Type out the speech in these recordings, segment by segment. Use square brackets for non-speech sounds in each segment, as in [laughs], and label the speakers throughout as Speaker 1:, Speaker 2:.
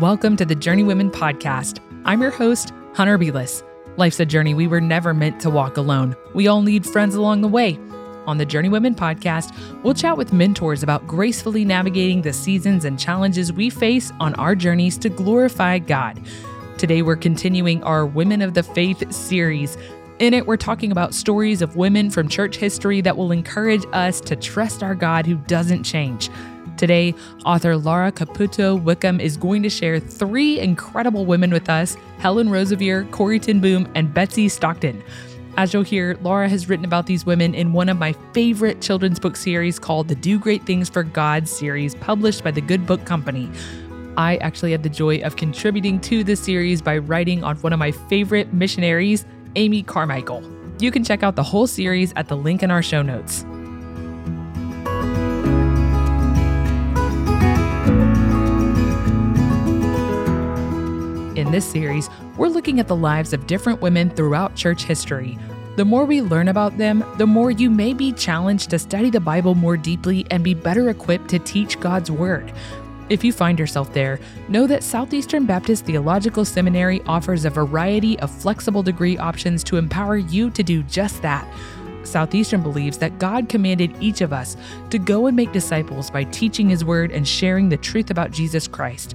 Speaker 1: Welcome to the Journey Women podcast. I'm your host, Hunter Beless. Life's a journey we were never meant to walk alone. We all need friends along the way. On the Journey Women podcast, we'll chat with mentors about gracefully navigating the seasons and challenges we face on our journeys to glorify God. Today, we're continuing our Women of the Faith series. In it, we're talking about stories of women from church history that will encourage us to trust our God who doesn't change. Today, author Laura Caputo Wickham is going to share three incredible women with us Helen Roseveare, Corrie ten Boom, and Betsey Stockton. As you'll hear, Laura has written about these women in one of my favorite children's book series called the Do Great Things for God series, published by the Good Book Company. I actually had the joy of contributing to this series by writing on one of my favorite missionaries, Amy Carmichael. You can check out the whole series at the link in our show notes. In this series, we're looking at the lives of different women throughout church history. The more we learn about them, the more you may be challenged to study the Bible more deeply and be better equipped to teach God's Word. If you find yourself there, know that Southeastern Baptist Theological Seminary offers a variety of flexible degree options to empower you to do just that. Southeastern believes that God commanded each of us to go and make disciples by teaching His Word and sharing the truth about Jesus Christ.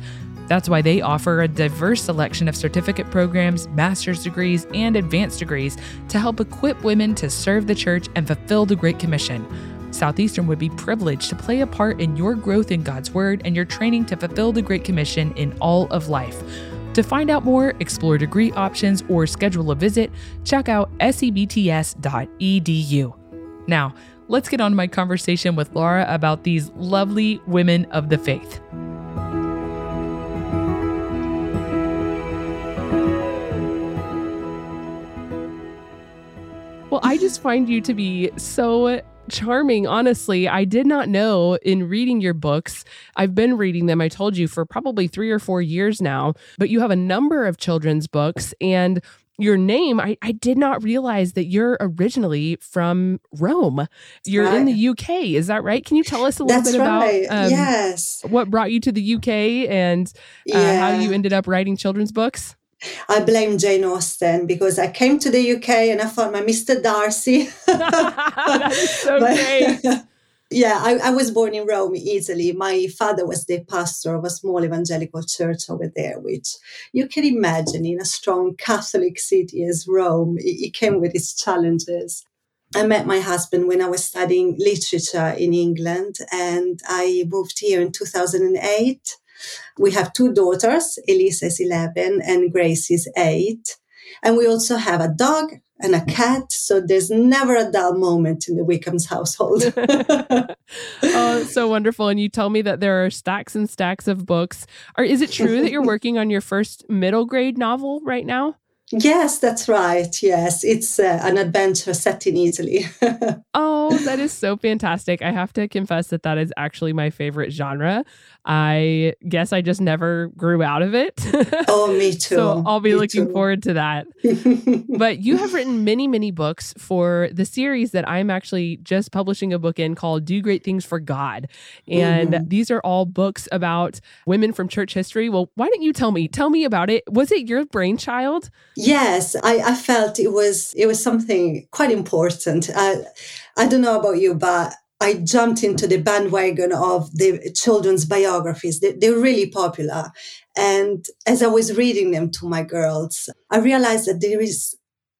Speaker 1: That's why they offer a diverse selection of certificate programs, master's degrees, and advanced degrees to help equip women to serve the church and fulfill the Great Commission. Southeastern would be privileged to play a part in your growth in God's Word and your training to fulfill the Great Commission in all of life. To find out more, explore degree options, or schedule a visit, check out sebts.edu. Now, let's get on to my conversation with Laura about these lovely women of the faith. Just find you to be so charming. Honestly, I did not know in reading your books. I've been reading them, I told you, for probably three or four years now, but you have a number of children's books and your name, I, I did not realize that you're originally from Rome. You're right. in the UK. Is that right? Can you tell us a little
Speaker 2: That's
Speaker 1: bit
Speaker 2: right.
Speaker 1: about
Speaker 2: um, yes.
Speaker 1: what brought you to the UK and uh, yeah. how you ended up writing children's books?
Speaker 2: I blame Jane Austen because I came to the UK and I found my Mr. Darcy. [laughs]
Speaker 1: that is so [laughs] but, great. [laughs]
Speaker 2: yeah, I, I, was born in Rome, Italy. My father was the pastor of a small evangelical church over there, which you can imagine in a strong Catholic city as Rome, it, it came with its challenges. I met my husband when I was studying literature in England, and I moved here in 2008 we have two daughters, Elisa is 11 and Grace is 8. And we also have a dog and a cat. So there's never a dull moment in the Wickham's household. [laughs] [laughs]
Speaker 1: oh, so wonderful. And you tell me that there are stacks and stacks of books. Are, is it true that you're [laughs] working on your first middle grade novel right now?
Speaker 2: Yes, that's right. Yes, it's uh, an adventure set in Italy.
Speaker 1: oh, that is so fantastic. I have to confess that that is actually my favorite genre. I guess I just never grew out of it. [laughs]
Speaker 2: oh, me too.
Speaker 1: so I'll be
Speaker 2: me
Speaker 1: looking
Speaker 2: too.
Speaker 1: forward to that. [laughs] but you have written many, many books for the series that I'm actually just publishing a book in called Do Great Things for God. And mm-hmm. these are all books about women from church history. Well, why don't you tell me? Tell me about it. Was it your brainchild?
Speaker 2: Yes, I, I felt it was it was something quite important. I, I don't know about you, but I jumped into the bandwagon of the children's biographies. They, they're really popular. And as I was reading them to my girls, I realized that there is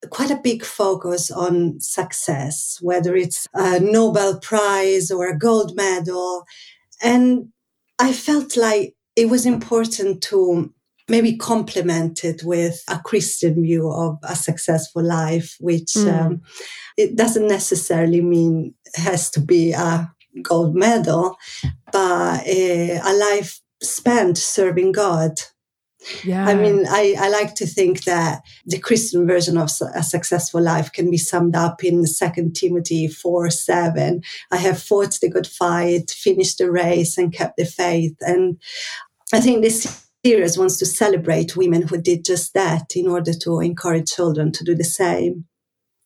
Speaker 2: quite a big focus on success, whether it's a Nobel Prize or a gold medal. And I felt like it was important to maybe complement it with a Christian view of a successful life, which mm. um, it doesn't necessarily mean has to be a gold medal, but a, a life spent serving God.
Speaker 1: Yeah.
Speaker 2: I mean, I, I like to think that the Christian version of a successful life can be summed up in Second Timothy 4 7. I have fought the good fight, finished the race, and kept the faith. And I think this series wants to celebrate women who did just that in order to encourage children to do the same.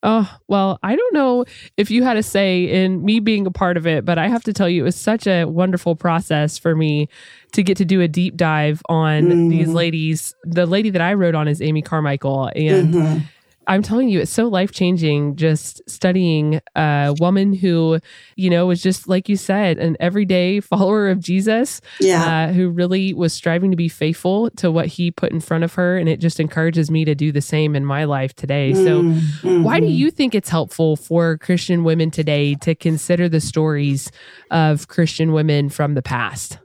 Speaker 3: Oh, well, I don't know if you had a say in me being a part of it, but I have to tell you, it was such a wonderful process for me to get to do a deep dive on mm. these ladies. The lady that I wrote on is Amy Carmichael. And mm-hmm. I'm telling you, it's so life changing just studying a woman who, you know, was just like you said, an everyday [laughs] follower of Jesus.
Speaker 2: Yeah.
Speaker 3: Uh, who really was striving to be faithful to what he put in front of her. And it just encourages me to do the same in my life today. So, mm-hmm. why do you think it's helpful for Christian women today to consider the stories of Christian women from the past?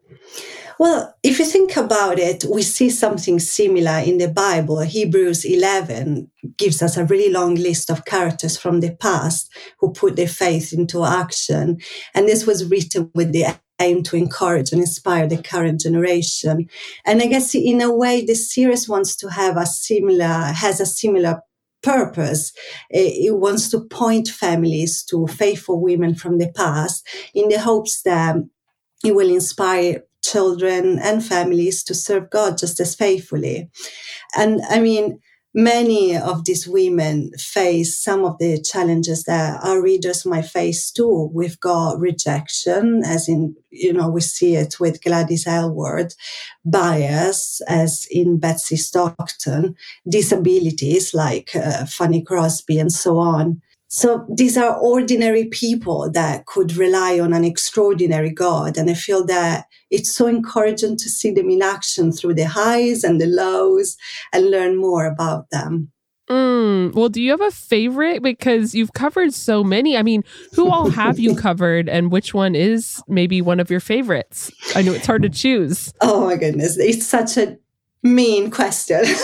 Speaker 2: Well, if you think about it, we see something similar in the Bible. Hebrews 11 gives us a really long list of characters from the past who put their faith into action. And this was written with the aim to encourage and inspire the current generation. And I guess in a way, the series wants to have a similar, has a similar purpose. Eh, it wants to point families to faithful women from the past in the hopes that it will inspire children and families to serve God just as faithfully. And I mean, many of these women face some of the challenges that our readers might face too. We've got rejection, as in, you know, we see it with Gladys Aylward, bias, as in Betsey Stockton, disabilities like uh, Fannie Crosby, and so on. So these are ordinary people that could rely on an extraordinary God. And I feel that it's so encouraging to see them in action through the highs and the lows and learn more about them.
Speaker 3: Mm, well, do you have a favorite? Because you've covered so many. I mean, who all have you [laughs] covered, and which one is maybe one of your favorites? I know it's hard to choose.
Speaker 2: Oh my goodness. It's such a mean question. [laughs]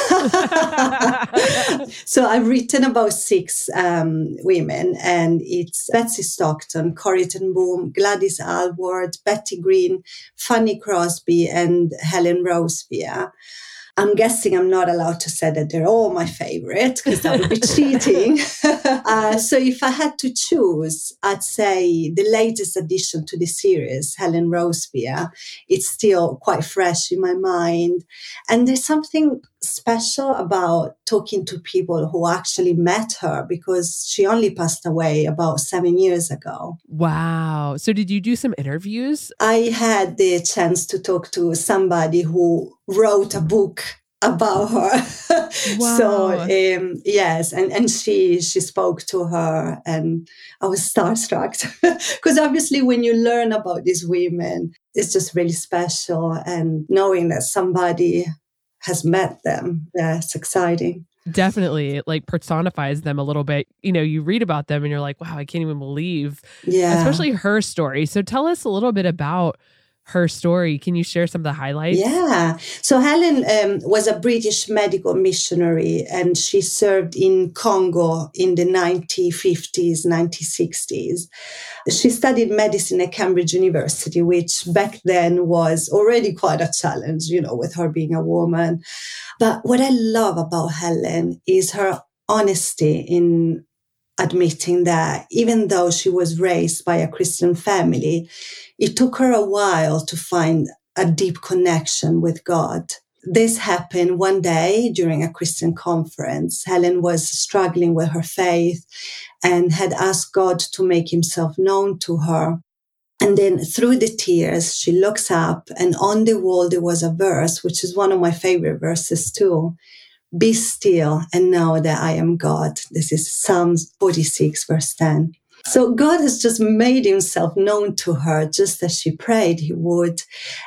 Speaker 2: so I've written about six um, women, and it's Betsey Stockton, Corrie Boom, Gladys Aylward, Betty Greene, Fannie Crosby, and Helen Roseveare. I'm guessing I'm not allowed to say that they're all my favorite because that would be [laughs] cheating. uh, so if I had to choose, I'd say the latest addition to the series, Helen Roseveare, it's still quite fresh in my mind. And there's something special about talking to people who actually met her because she only passed away about seven years ago.
Speaker 3: Wow. So, did you do some interviews?
Speaker 2: I had the chance to talk to somebody who wrote a book about her. [laughs] Wow. so um, yes, and and she she spoke to her, and I was starstruck [laughs] because obviously when you learn about these women, it's just really special, and knowing that somebody has met them, yeah, it's exciting.
Speaker 3: Definitely, it like personifies them a little bit. You know, you read about them and you're like, wow, I can't even believe,
Speaker 2: yeah,
Speaker 3: especially her story. So tell us a little bit about her story. Can you share some of the highlights?
Speaker 2: Yeah. So Helen um, was a British medical missionary and she served in Congo in the 1950s, 1960s. She studied medicine at Cambridge University, which back then was already quite a challenge, you know, with her being a woman. But what I love about Helen is her honesty in admitting that even though she was raised by a Christian family, it took her a while to find a deep connection with God. This happened one day during a Christian conference. Helen was struggling with her faith and had asked God to make himself known to her. And then through the tears, she looks up and on the wall there was a verse, which is one of my favorite verses too. Be still and know that I am God. This is Psalms 46 verse 10. So God has just made himself known to her just as she prayed he would.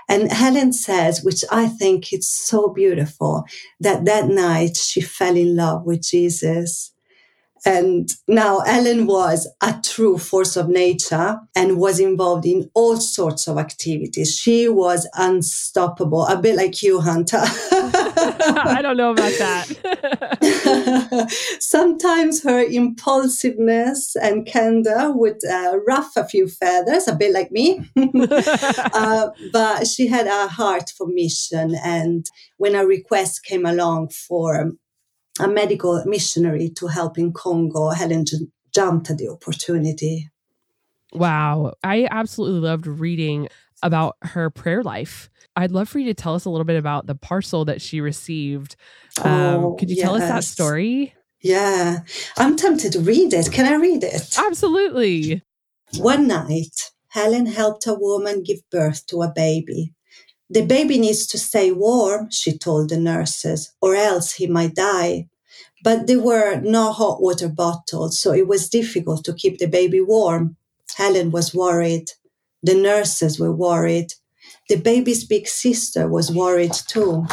Speaker 2: And Helen says, which I think it's so beautiful, that that night she fell in love with Jesus. And now Ellen was a true force of nature and was involved in all sorts of activities. She was unstoppable, a bit like you, Hunter. [laughs] [laughs]
Speaker 3: I don't know about that. [laughs]
Speaker 2: Sometimes her impulsiveness and candor would uh, ruff a few feathers, a bit like me. [laughs] uh, but she had a heart for mission. And when a request came along for a medical missionary to help in Congo. Helen j- jumped at the opportunity.
Speaker 3: Wow. I absolutely loved reading about her prayer life. I'd love for you to tell us a little bit about the parcel that she received. Um, oh, could you yes. tell us that story?
Speaker 2: Yeah. I'm tempted to read it. Can I read it?
Speaker 3: Absolutely.
Speaker 2: One night, Helen helped a woman give birth to a baby. The baby needs to stay warm, she told the nurses, or else he might die. But there were no hot water bottles, so it was difficult to keep the baby warm. Helen was worried. The nurses were worried. The baby's big sister was worried too.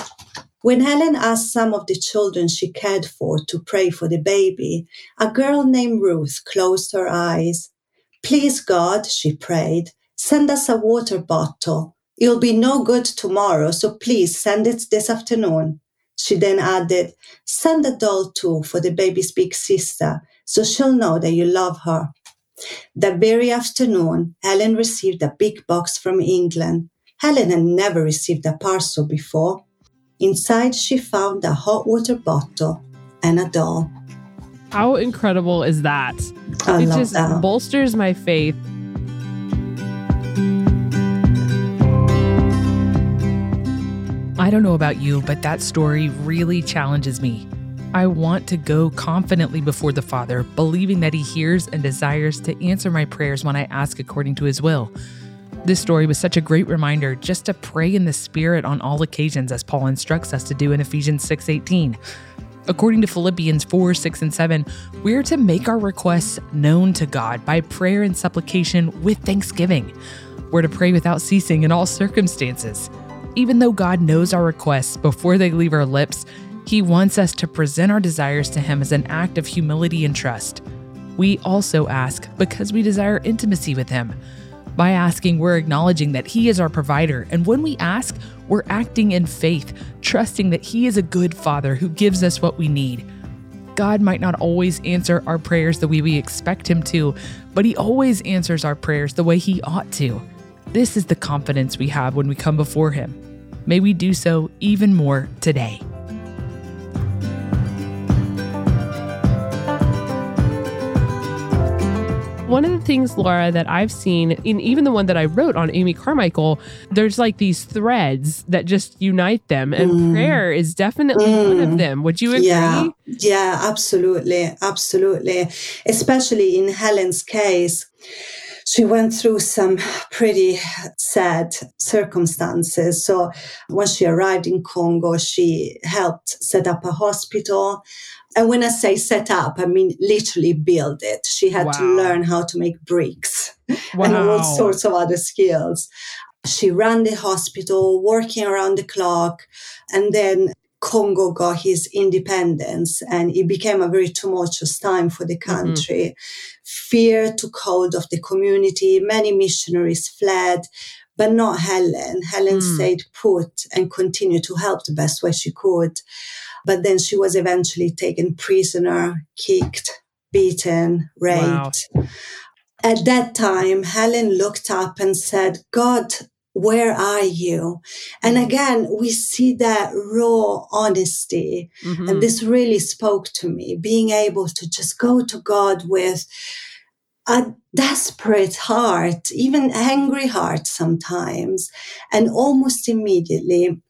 Speaker 2: When Helen asked some of the children she cared for to pray for the baby, a girl named Ruth closed her eyes. Please, God, she prayed, send us a water bottle. It'll be no good tomorrow, so please send it this afternoon. She then added, Send a doll too for the baby's big sister, so she'll know that you love her. That very afternoon, Helen received a big box from England. Helen had never received a parcel before. Inside, she found a hot water bottle and a doll.
Speaker 3: How incredible is that?
Speaker 2: I
Speaker 3: it
Speaker 2: love
Speaker 3: just
Speaker 2: that.
Speaker 3: bolsters my faith.
Speaker 1: I don't know about you, but that story really challenges me. I want to go confidently before the Father, believing that He hears and desires to answer my prayers when I ask according to His will. This story was such a great reminder just to pray in the Spirit on all occasions, as Paul instructs us to do in Ephesians 6:18. According to Philippians 4, 6, and 7, we're to make our requests known to God by prayer and supplication with thanksgiving. We're to pray without ceasing in all circumstances. Even though God knows our requests before they leave our lips, He wants us to present our desires to Him as an act of humility and trust. We also ask because we desire intimacy with Him. By asking, we're acknowledging that He is our provider, and when we ask, we're acting in faith, trusting that He is a good Father who gives us what we need. God might not always answer our prayers the way we expect Him to, but He always answers our prayers the way He ought to. This is the confidence we have when we come before Him. May we do so even more today.
Speaker 3: One of the things, Laura, that I've seen in even the one that I wrote on Amy Carmichael, there's like these threads that just unite them, and
Speaker 2: Mm.
Speaker 3: prayer is definitely one of
Speaker 2: Mm.
Speaker 3: them. Would you agree?
Speaker 2: Yeah, yeah, absolutely, absolutely. Especially in Helen's case, she went through some pretty sad circumstances. So when she arrived in Congo, she helped set up a hospital. And when I say set up, I mean literally build it. She had to learn how to make bricks [laughs] and all sorts of other skills. She ran the hospital, working around the clock, and then Congo got his independence, and it became a very tumultuous time for the country. Fear took hold of the community. Many missionaries fled, but not Helen. Helen
Speaker 3: Mm.
Speaker 2: stayed put and continued to help the best way she could. But then she was eventually taken prisoner, kicked, beaten, raped.
Speaker 3: Wow.
Speaker 2: At that time, Helen looked up and said, God, where are you? And again, we see that raw honesty.
Speaker 3: Mhm.
Speaker 2: And this really spoke to me, being able to just go to God with a desperate heart, even angry heart sometimes. And almost immediately,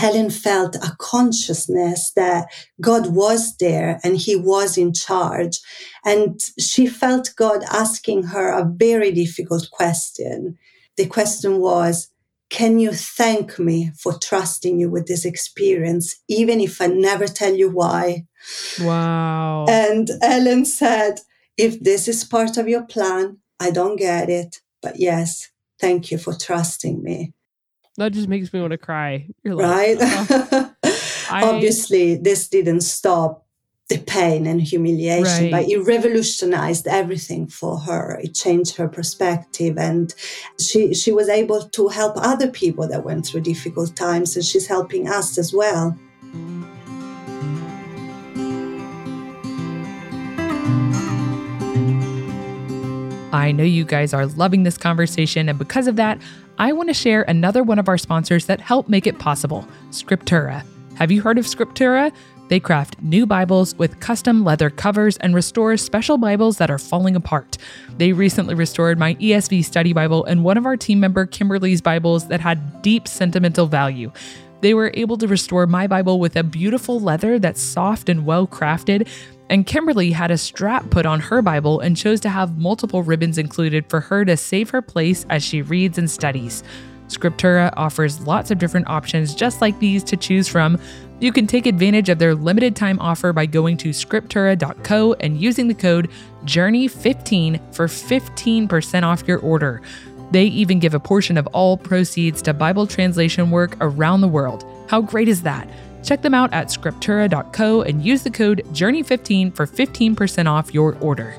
Speaker 2: Helen felt a consciousness that God was there and he was in charge. And she felt God asking her a very difficult question. The question was, can you thank me for trusting you with this experience, even if I never tell you why?
Speaker 3: Wow.
Speaker 2: And Ellen said, if this is part of your plan, I don't get it. But yes, thank you for trusting me.
Speaker 3: That just makes me want to cry. You're like,
Speaker 2: Right?
Speaker 3: "Oh." [laughs] I-
Speaker 2: Obviously, this didn't stop the pain and humiliation,
Speaker 3: Right.
Speaker 2: but it revolutionized everything for her. It changed her perspective, and she she was able to help other people that went through difficult times, and she's helping us as well.
Speaker 1: I know you guys are loving this conversation, and because of that, I want to share another one of our sponsors that help make it possible Scriptura. Have you heard of Scriptura? They craft new Bibles with custom leather covers and restore special Bibles that are falling apart. They recently restored my ESV study Bible and one of our team member Kimberly's Bibles that had deep sentimental value. They were able to restore my Bible with a beautiful leather that's soft and well crafted. And Kimberly had a strap put on her Bible and chose to have multiple ribbons included for her to save her place as she reads and studies. Scriptura offers lots of different options just like these to choose from. You can take advantage of their limited time offer by going to scriptura.co and using the code JOURNEY15 for 15% off your order. They even give a portion of all proceeds to Bible translation work around the world. How great is that? Check them out at scriptura.co and use the code JOURNEY15 for 15% off your order.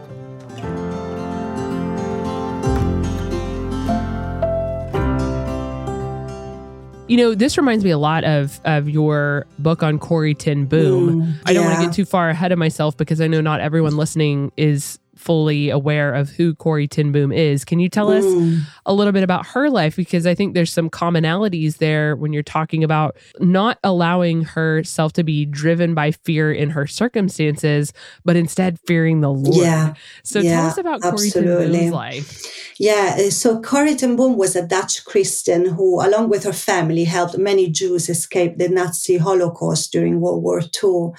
Speaker 3: You know, this reminds me a lot of of your book on Corrie Ten Boom.
Speaker 2: Mm,
Speaker 3: I don't want to get too far ahead of myself because I know not everyone listening is fully aware of who Corrie Ten Boom is. Can you tell us
Speaker 2: Mm.
Speaker 3: a little bit about her life? Because I think there's some commonalities there when you're talking about not allowing herself to be driven by fear in her circumstances, but instead fearing the Lord.
Speaker 2: Yeah,
Speaker 3: So tell us about Ten
Speaker 2: absolutely.
Speaker 3: Boom's life.
Speaker 2: Yeah, uh, so Corrie ten Boom was a Dutch Christian who, along with her family, helped many Jews escape the Nazi Holocaust during World War II.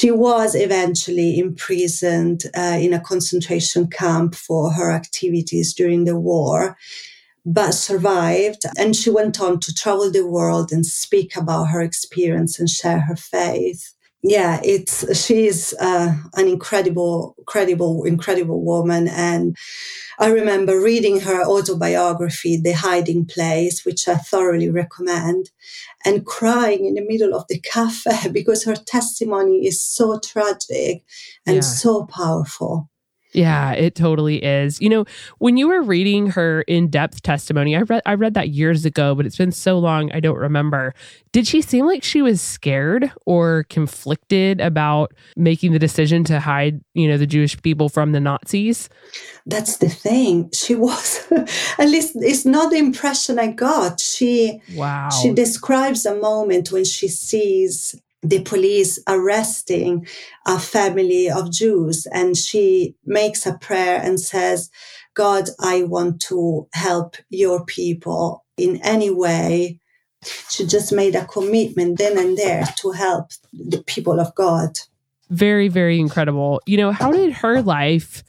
Speaker 2: She was eventually imprisoned uh, in a concentration camp for her activities during the war, but survived. And she went on to travel the world and speak about her experience and share her faith. Yeah, it's she is uh, an incredible, incredible, incredible woman, and I remember reading her autobiography, The Hiding Place, which I thoroughly recommend, and crying in the middle of the cafe [laughs] because her testimony is so tragic and
Speaker 3: Yeah.
Speaker 2: so powerful.
Speaker 3: Yeah, it totally is. You know, when you were reading her in-depth testimony, I read I read that years ago, but it's been so long I don't remember. Did she seem like she was scared or conflicted about making the decision to hide, you know, the Jewish people from the Nazis?
Speaker 2: That's the thing. She was, [laughs] at least it's not the impression I got. She
Speaker 3: Wow.
Speaker 2: She describes a moment when she sees the police arresting a family of Jews and she makes a prayer and says, God, I want to help your people in any way. She just made a commitment then and there to help the people of God.
Speaker 3: very very incredible you know how did her life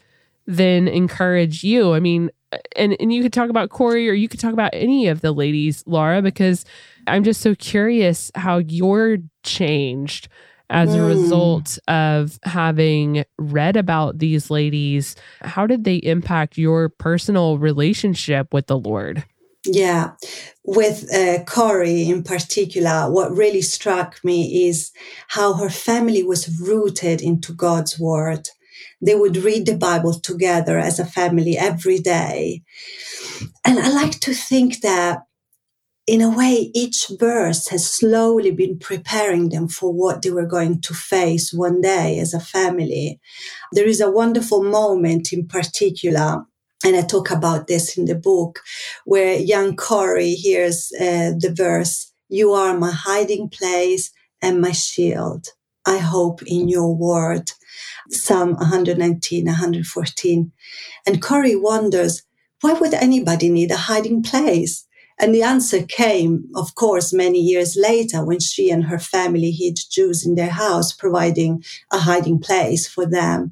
Speaker 3: then encourage you i mean and and you could talk about corrie or you could talk about any of the ladies laura because i'm just so curious how you're changed as a
Speaker 2: Mm.
Speaker 3: result of having read about these ladies how did they impact your personal relationship with the lord
Speaker 2: Yeah. With uh, Corrie in particular, what really struck me is how her family was rooted into God's word. They would read the Bible together as a family every day. And I like to think that in a way, each verse has slowly been preparing them for what they were going to face one day as a family. There is a wonderful moment in particular and I talk about this in the book, where young Corrie hears uh, the verse, You are my hiding place and my shield. I hope in your word. Psalm 119, 114. And Corrie wonders, why would anybody need a hiding place? And the answer came, of course, many years later when she and her family hid Jews in their house, providing a hiding place for them.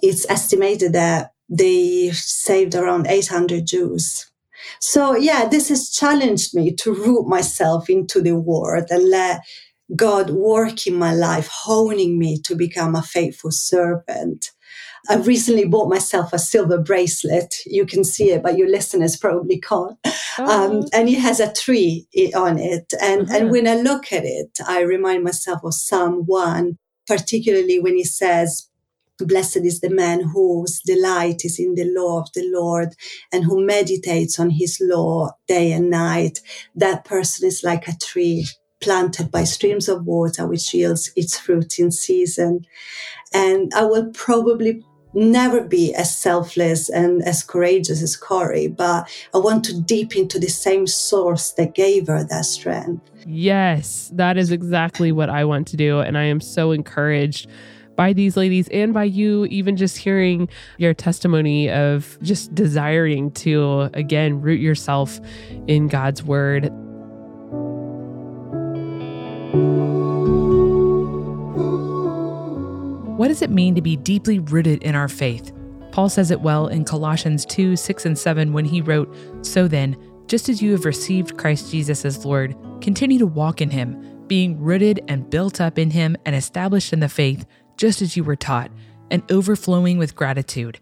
Speaker 2: It's estimated that they saved around 800 Jews. So, yeah, this has challenged me to root myself into the word and let God work in my life, honing me to become a faithful servant. I recently bought myself a silver bracelet. You can see it, but your listeners probably can't. Um, and it has a tree on it. And,
Speaker 3: Uh-huh.
Speaker 2: and when I look at it, I remind myself of Psalm 1, particularly when he says, Blessed is the man whose delight is in the law of the Lord and who meditates on his law day and night. That person is like a tree planted by streams of water, which yields its fruit in season. And I will probably never be as selfless and as courageous as Corrie, but I want to deep into the same source that gave her that strength.
Speaker 3: Yes, that is exactly what I want to do. And I am so encouraged by these ladies and by you, even just hearing your testimony of just desiring to, again, root yourself in God's word.
Speaker 1: What does it mean to be deeply rooted in our faith? Paul says it well in Colossians 2 6 and 7 when he wrote, So then, just as you have received Christ Jesus as Lord, continue to walk in him, being rooted and built up in him and established in the faith, just as you were taught, and overflowing with gratitude.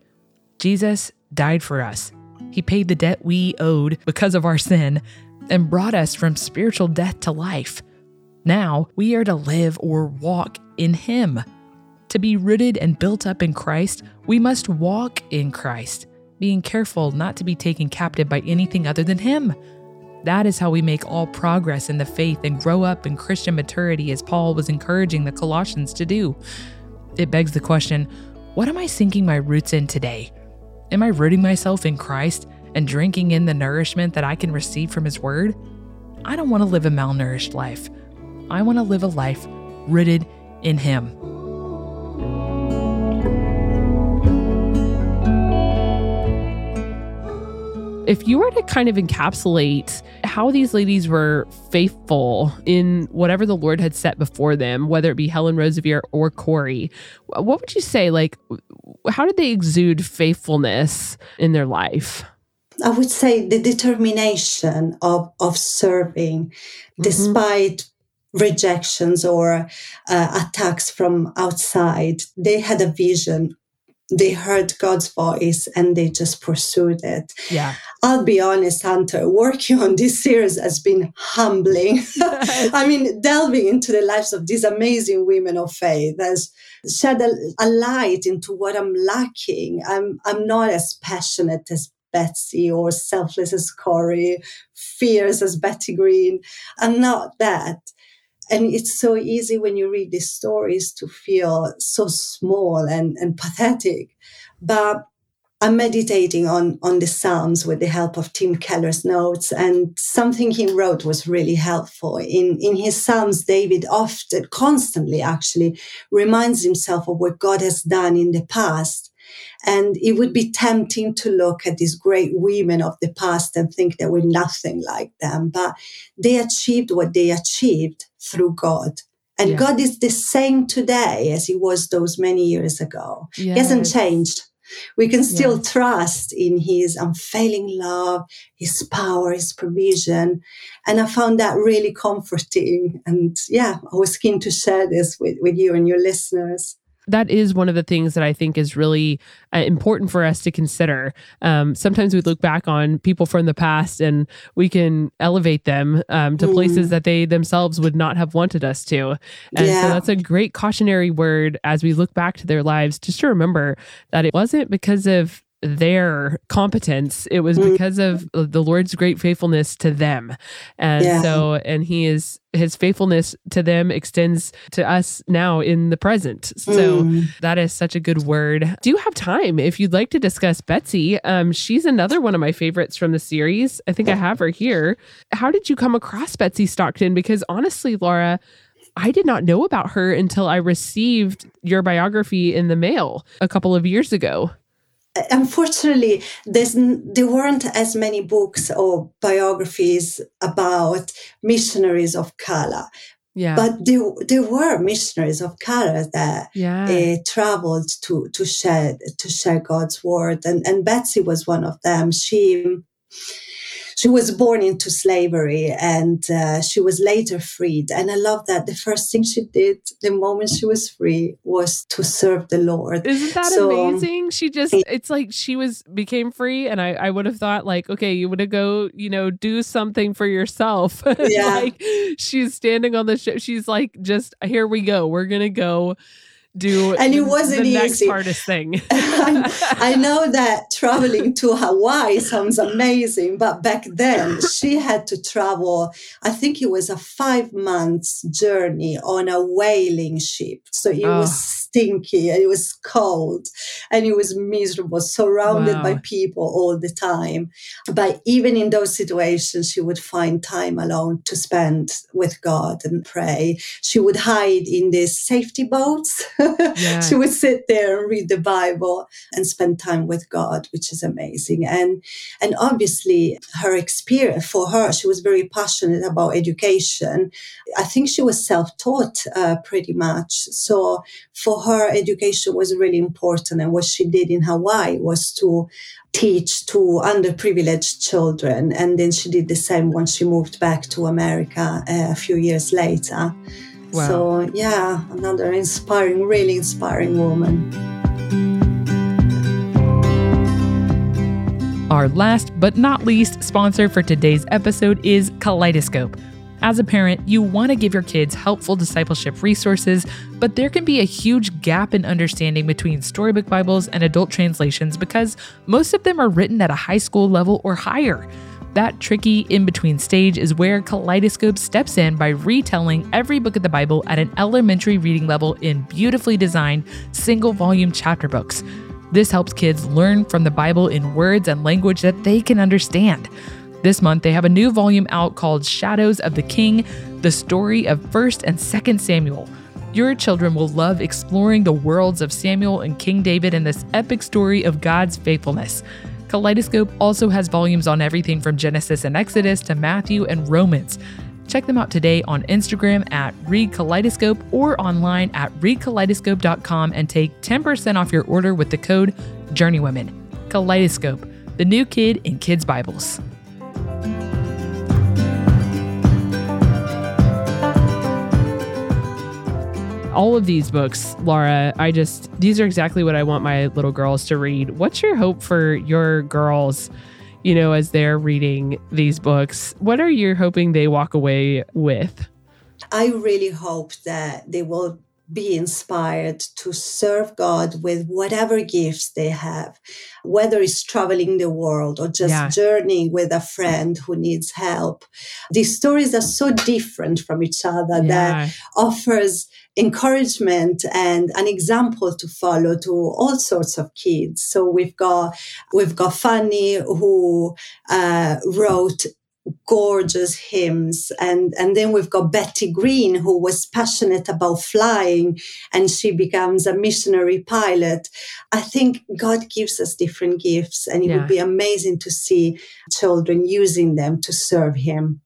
Speaker 1: Jesus died for us. He paid the debt we owed because of our sin and brought us from spiritual death to life. Now we are to live or walk in Him. To be rooted and built up in Christ, we must walk in Christ, being careful not to be taken captive by anything other than Him. That is how we make all progress in the faith and grow up in Christian maturity, as Paul was encouraging the Colossians to do. It begs the question what am I sinking my roots in today? Am I rooting myself in Christ and drinking in the nourishment that I can receive from His Word? I don't want to live a malnourished life. I want to live a life rooted in Him.
Speaker 3: If you were to kind of encapsulate how these ladies were faithful in whatever the Lord had set before them, whether it be Helen Roseveare or Corrie, what would you say? Like, how did they exude faithfulness in their life?
Speaker 2: I would say the determination of, of serving mm-hmm. despite rejections or uh, attacks from outside. They had a vision they heard God's voice and they just pursued it.
Speaker 3: Yeah.
Speaker 2: I'll be honest, Hunter, working on this series has been humbling. [laughs] I mean, delving into the lives of these amazing women of faith has shed a, a, light into what I'm lacking. I'm, I'm not as passionate as Betsey or selfless as Corrie, fierce as Betty Greene. I'm not that and it's so easy when you read these stories to feel so small and, and pathetic. But I'm meditating on, on the Psalms with the help of Tim Keller's notes, and something he wrote was really helpful. In, in his Psalms, David often, constantly actually, reminds himself of what God has done in the past. And it would be tempting to look at these great women of the past and think that we're nothing like them, but they achieved what they achieved through God. And yeah. God is the same today as he was those many years ago. Yes. He hasn't changed. We can still yes. trust in his unfailing love, his power, his provision. And I found that really comforting. And yeah, I was keen to share this with, with you and your listeners
Speaker 3: that is one of the things that I think is really uh, important for us to consider. Um, sometimes we look back on people from the past and we can elevate them um, to mm. places that they themselves would not have wanted us to. And yeah. so that's a great cautionary word as we look back to their lives, just to remember that it wasn't because of their competence. It was mm. because of the lord's great faithfulness to them. And yeah. so and he is his faithfulness to them extends to us now in the present. So mm. that is such a good word. Do you have time if you'd like to discuss betsey? Um, she's another one of my favorites from the series. I think i have her here. How did you come across betsey stockton? Because honestly laura I did not know about her until I received your biography in the mail a couple of years ago
Speaker 2: unfortunately there's there weren't as many books or biographies about missionaries of color
Speaker 3: yeah.
Speaker 2: But there, there were missionaries of color that
Speaker 3: yeah. uh,
Speaker 2: traveled to, to share to share God's word, and and Betsey was one of them. She she was born into slavery and uh, she was later freed. And I love that the first thing she did the moment she was free was to serve the Lord.
Speaker 3: Isn't that so, amazing? She just, it's like she was, became free. And I, I would have thought, like, okay, you would have go, you know, do something for yourself. [laughs] Yeah. like she's standing on the ship. She's like, just, here we go. We're going to go do
Speaker 2: and it wasn't
Speaker 3: the
Speaker 2: easy.
Speaker 3: next hardest thing. [laughs]
Speaker 2: I, know that traveling to Hawaii sounds amazing, but back then she had to travel. I think it was a five months journey on a whaling ship, so it oh. was ah. stinky and it was cold and it was miserable, surrounded wow. by people all the time. But even in those situations, she would find time alone to spend with God and pray. She would hide in these safety boats. [laughs] Yeah. [laughs] she would sit there and read the Bible and spend time with God, which is amazing. And and obviously her experience for her, she was very passionate about education. I think she was self-taught uh, pretty much. So for her, education was really important. And what she did in Hawaii was to teach to underprivileged children. And then she did the same when she moved back to America uh, a few years later. Wow. So, yeah, another inspiring, really inspiring woman.
Speaker 1: Our last but not least sponsor for today's episode is Kaleidoscope. As a parent, you want to give your kids helpful discipleship resources, but there can be a huge gap in understanding between storybook Bibles and adult translations because most of them are written at a high school level or higher. That tricky in between stage is where Kaleidoscope steps in by retelling every book of the Bible at an elementary reading level in beautifully designed single volume chapter books. This helps kids learn from the Bible in words and language that they can understand. This month, they have a new volume out called Shadows of the King The Story of 1st and 2nd Samuel. Your children will love exploring the worlds of Samuel and King David in this epic story of God's faithfulness. Kaleidoscope also has volumes on everything from Genesis and Exodus to Matthew and Romans. Check them out today on Instagram at Read Kaleidoscope or online at readkaleidoscope.com and take 10% off your order with the code JourneyWomen. Kaleidoscope, the new kid in kids' Bibles.
Speaker 3: All of these books, Laura, I just, these are exactly what I want my little girls to read. What's your hope for your girls, you know, as they're reading these books? What are you hoping they walk away with?
Speaker 2: I really hope that they will be inspired to serve God with whatever gifts they have, whether it's traveling the world or just yeah. journeying with a friend who needs help. These stories are so different from each other yeah. that offers encouragement and an example to follow to all sorts of kids. So we've got we've got Fannie who uh, wrote gorgeous hymns and and then we've got Betty Greene who was passionate about flying and she becomes a missionary pilot i think god gives us different gifts and it yeah. would be amazing to see children using them to serve him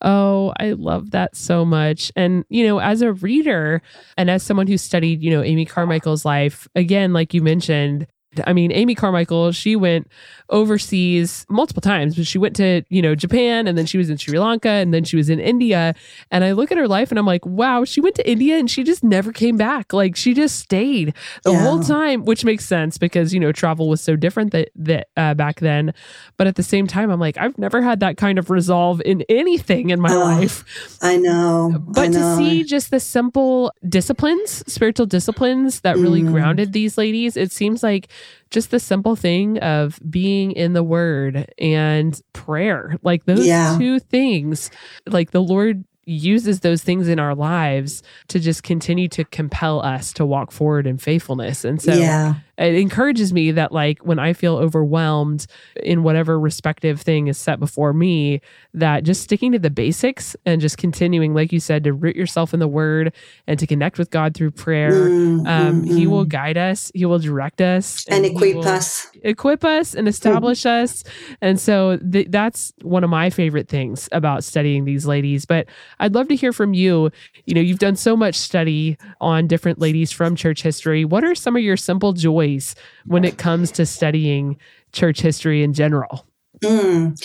Speaker 3: Oh, I love that so much. And, you know, as a reader and as someone who studied, you know, Amy Carmichael's life, again, like you mentioned, I mean, Amy Carmichael, she went overseas multiple times, but she went to, you know, Japan and then she was in Sri Lanka and then she was in India. And I look at her life and I'm like, wow, she went to India and she just never came back. Like she just stayed the yeah. whole time, which makes sense because, you know, travel was so different that, that uh, back then. But at the same time, I'm like, I've never had that kind of resolve in anything in my oh, life.
Speaker 2: I know.
Speaker 3: But
Speaker 2: I know.
Speaker 3: to see just the simple disciplines, spiritual disciplines that really mm. grounded these ladies, it seems like just the simple thing of being in the word and prayer. Like those yeah. two things, like the Lord uses those things in our lives to just continue to compel us to walk forward in faithfulness. And so yeah it encourages me that like when I feel overwhelmed in whatever respective thing is set before me, that just sticking to the basics and just continuing, like you said, to root yourself in the word and to connect with God through prayer. Mm, um, He will mm. guide us, He will direct us,
Speaker 2: and, and equip us,
Speaker 3: equip us, and establish mm. us. And so th- that's one of my favorite things about studying these ladies. But I'd love to hear from you. You know, you've done so much study on different ladies from church history. What are some of your simple joys? Joys when it comes to studying church history in general?
Speaker 2: Mm.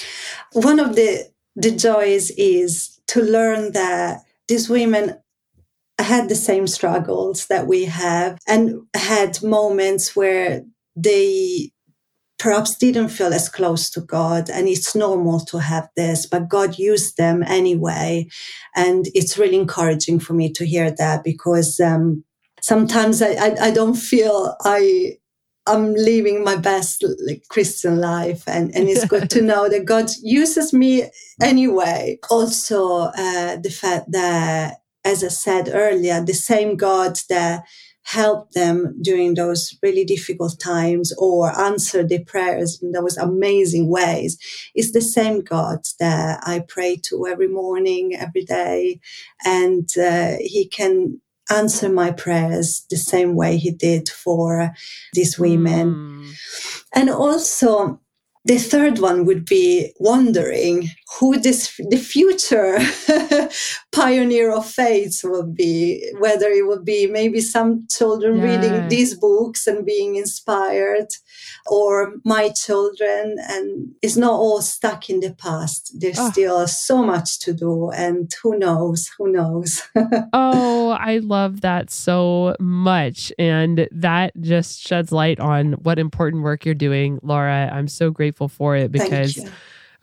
Speaker 2: One of the, the joys is to learn that these women had the same struggles that we have and had moments where they perhaps didn't feel as close to God. And it's normal to have this, but God used them anyway. And it's really encouraging for me to hear that because um, sometimes I, I, I don't feel I I'm living my best like, Christian life, and, and it's good to [laughs] know that God uses me anyway. Also, uh, the fact that, as I said earlier, the same God that helped them during those really difficult times or answered their prayers in those amazing ways is the same God that I pray to every morning, every day, and uh, He can answer my prayers the same way he did for these women. Mm. And also, the third one would be wondering who this the future [laughs] pioneer of faith will be whether it will be maybe some children yeah. reading these books and being inspired or my children and it's not all stuck in the past there's oh. still so much to do and who knows who knows [laughs]
Speaker 3: oh i love that so much and that just sheds light on what important work you're doing laura i'm so grateful for it because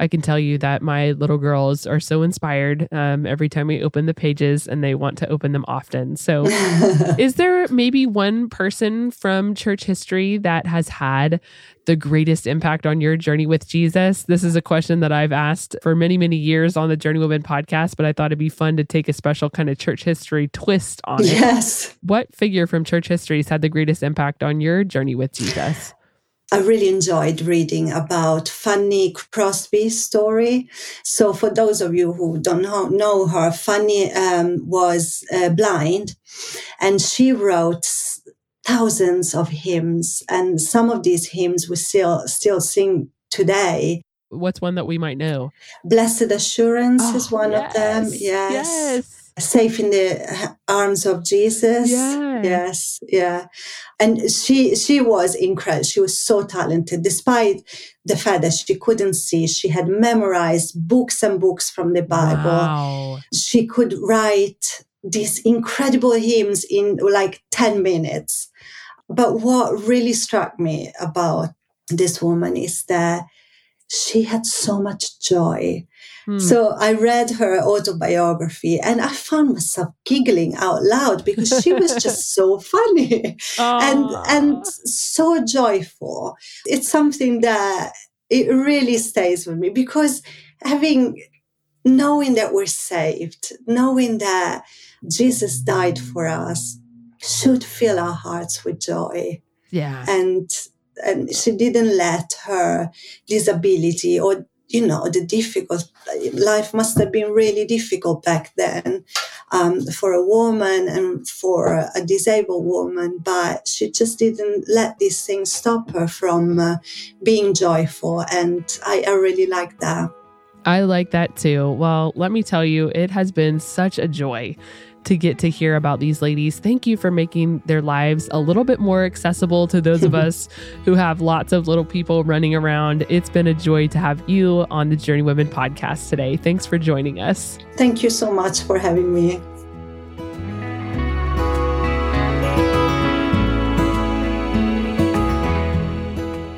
Speaker 3: I can tell you that my little girls are so inspired um, every time we open the pages and they want to open them often. So, [laughs] is there maybe one person from church history that has had the greatest impact on your journey with Jesus? This is a question that I've asked for many, many years on the Journeywomen podcast, but I thought it'd be fun to take a special kind of church history twist on it.
Speaker 2: Yes.
Speaker 3: What figure from church history has had the greatest impact on your journey with Jesus?
Speaker 2: I really enjoyed reading about Fannie Crosby's story. So, for those of you who don't know, know her, Fannie um, was uh, blind and she wrote thousands of hymns, and some of these hymns we still still sing today.
Speaker 3: What's one that we might know?
Speaker 2: Blessed Assurance oh, is one yes, of them. Yes. Yes safe in the arms of Jesus.
Speaker 3: Yeah.
Speaker 2: Yes, yeah. And she she was incredible. She was so talented, despite the fact that she couldn't see. She had memorized books and books from the Bible. Wow. She could write these incredible hymns in like 10 minutes. But what really struck me about this woman is that she had so much joy Hmm. So I read her autobiography and I found myself giggling out loud because she was just [laughs] so funny and and so joyful. It's something that it really stays with me because having knowing that we're saved, knowing that Jesus died for us should fill our hearts with joy.
Speaker 3: Yeah.
Speaker 2: And and she didn't let her disability or you know, the difficult life must have been really difficult back then um, for a woman and for a disabled woman, but she just didn't let these things stop her from uh, being joyful. And I, I really like that.
Speaker 3: I like that too. Well, let me tell you, it has been such a joy to get to hear about these ladies. Thank you for making their lives a little bit more accessible to those of [laughs] us who have lots of little people running around. It's been a joy to have you on the Journeywomen podcast today. Thanks for joining us.
Speaker 2: Thank you so much for having me.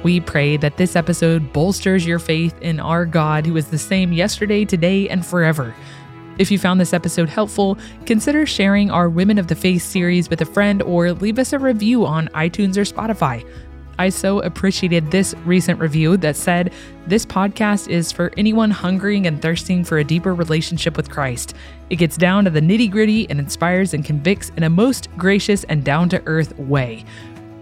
Speaker 1: We pray that this episode bolsters your faith in our God who is the same yesterday, today, and forever. If you found this episode helpful, consider sharing our Women of the Faith series with a friend or leave us a review on iTunes or Spotify. I so appreciated this recent review that said, This podcast is for anyone hungering and thirsting for a deeper relationship with Christ. It gets down to the nitty gritty and inspires and convicts in a most gracious and down to earth way.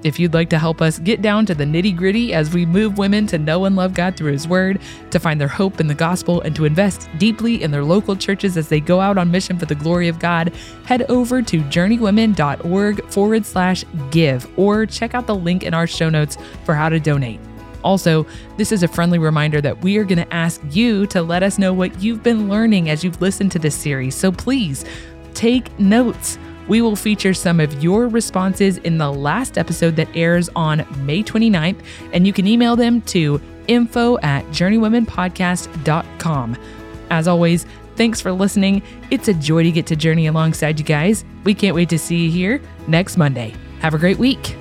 Speaker 1: If you'd like to help us get down to the nitty gritty as we move women to know and love God through His Word, to find their hope in the gospel, and to invest deeply in their local churches as they go out on mission for the glory of God, head over to journeywomen.org forward slash give or check out the link in our show notes for how to donate. Also, this is a friendly reminder that we are going to ask you to let us know what you've been learning as you've listened to this series. So please take notes. We will feature some of your responses in the last episode that airs on May 29th, and you can email them to info at journeywomenpodcast.com. As always, thanks for listening. It's a joy to get to journey alongside you guys. We can't wait to see you here next Monday. Have a great week.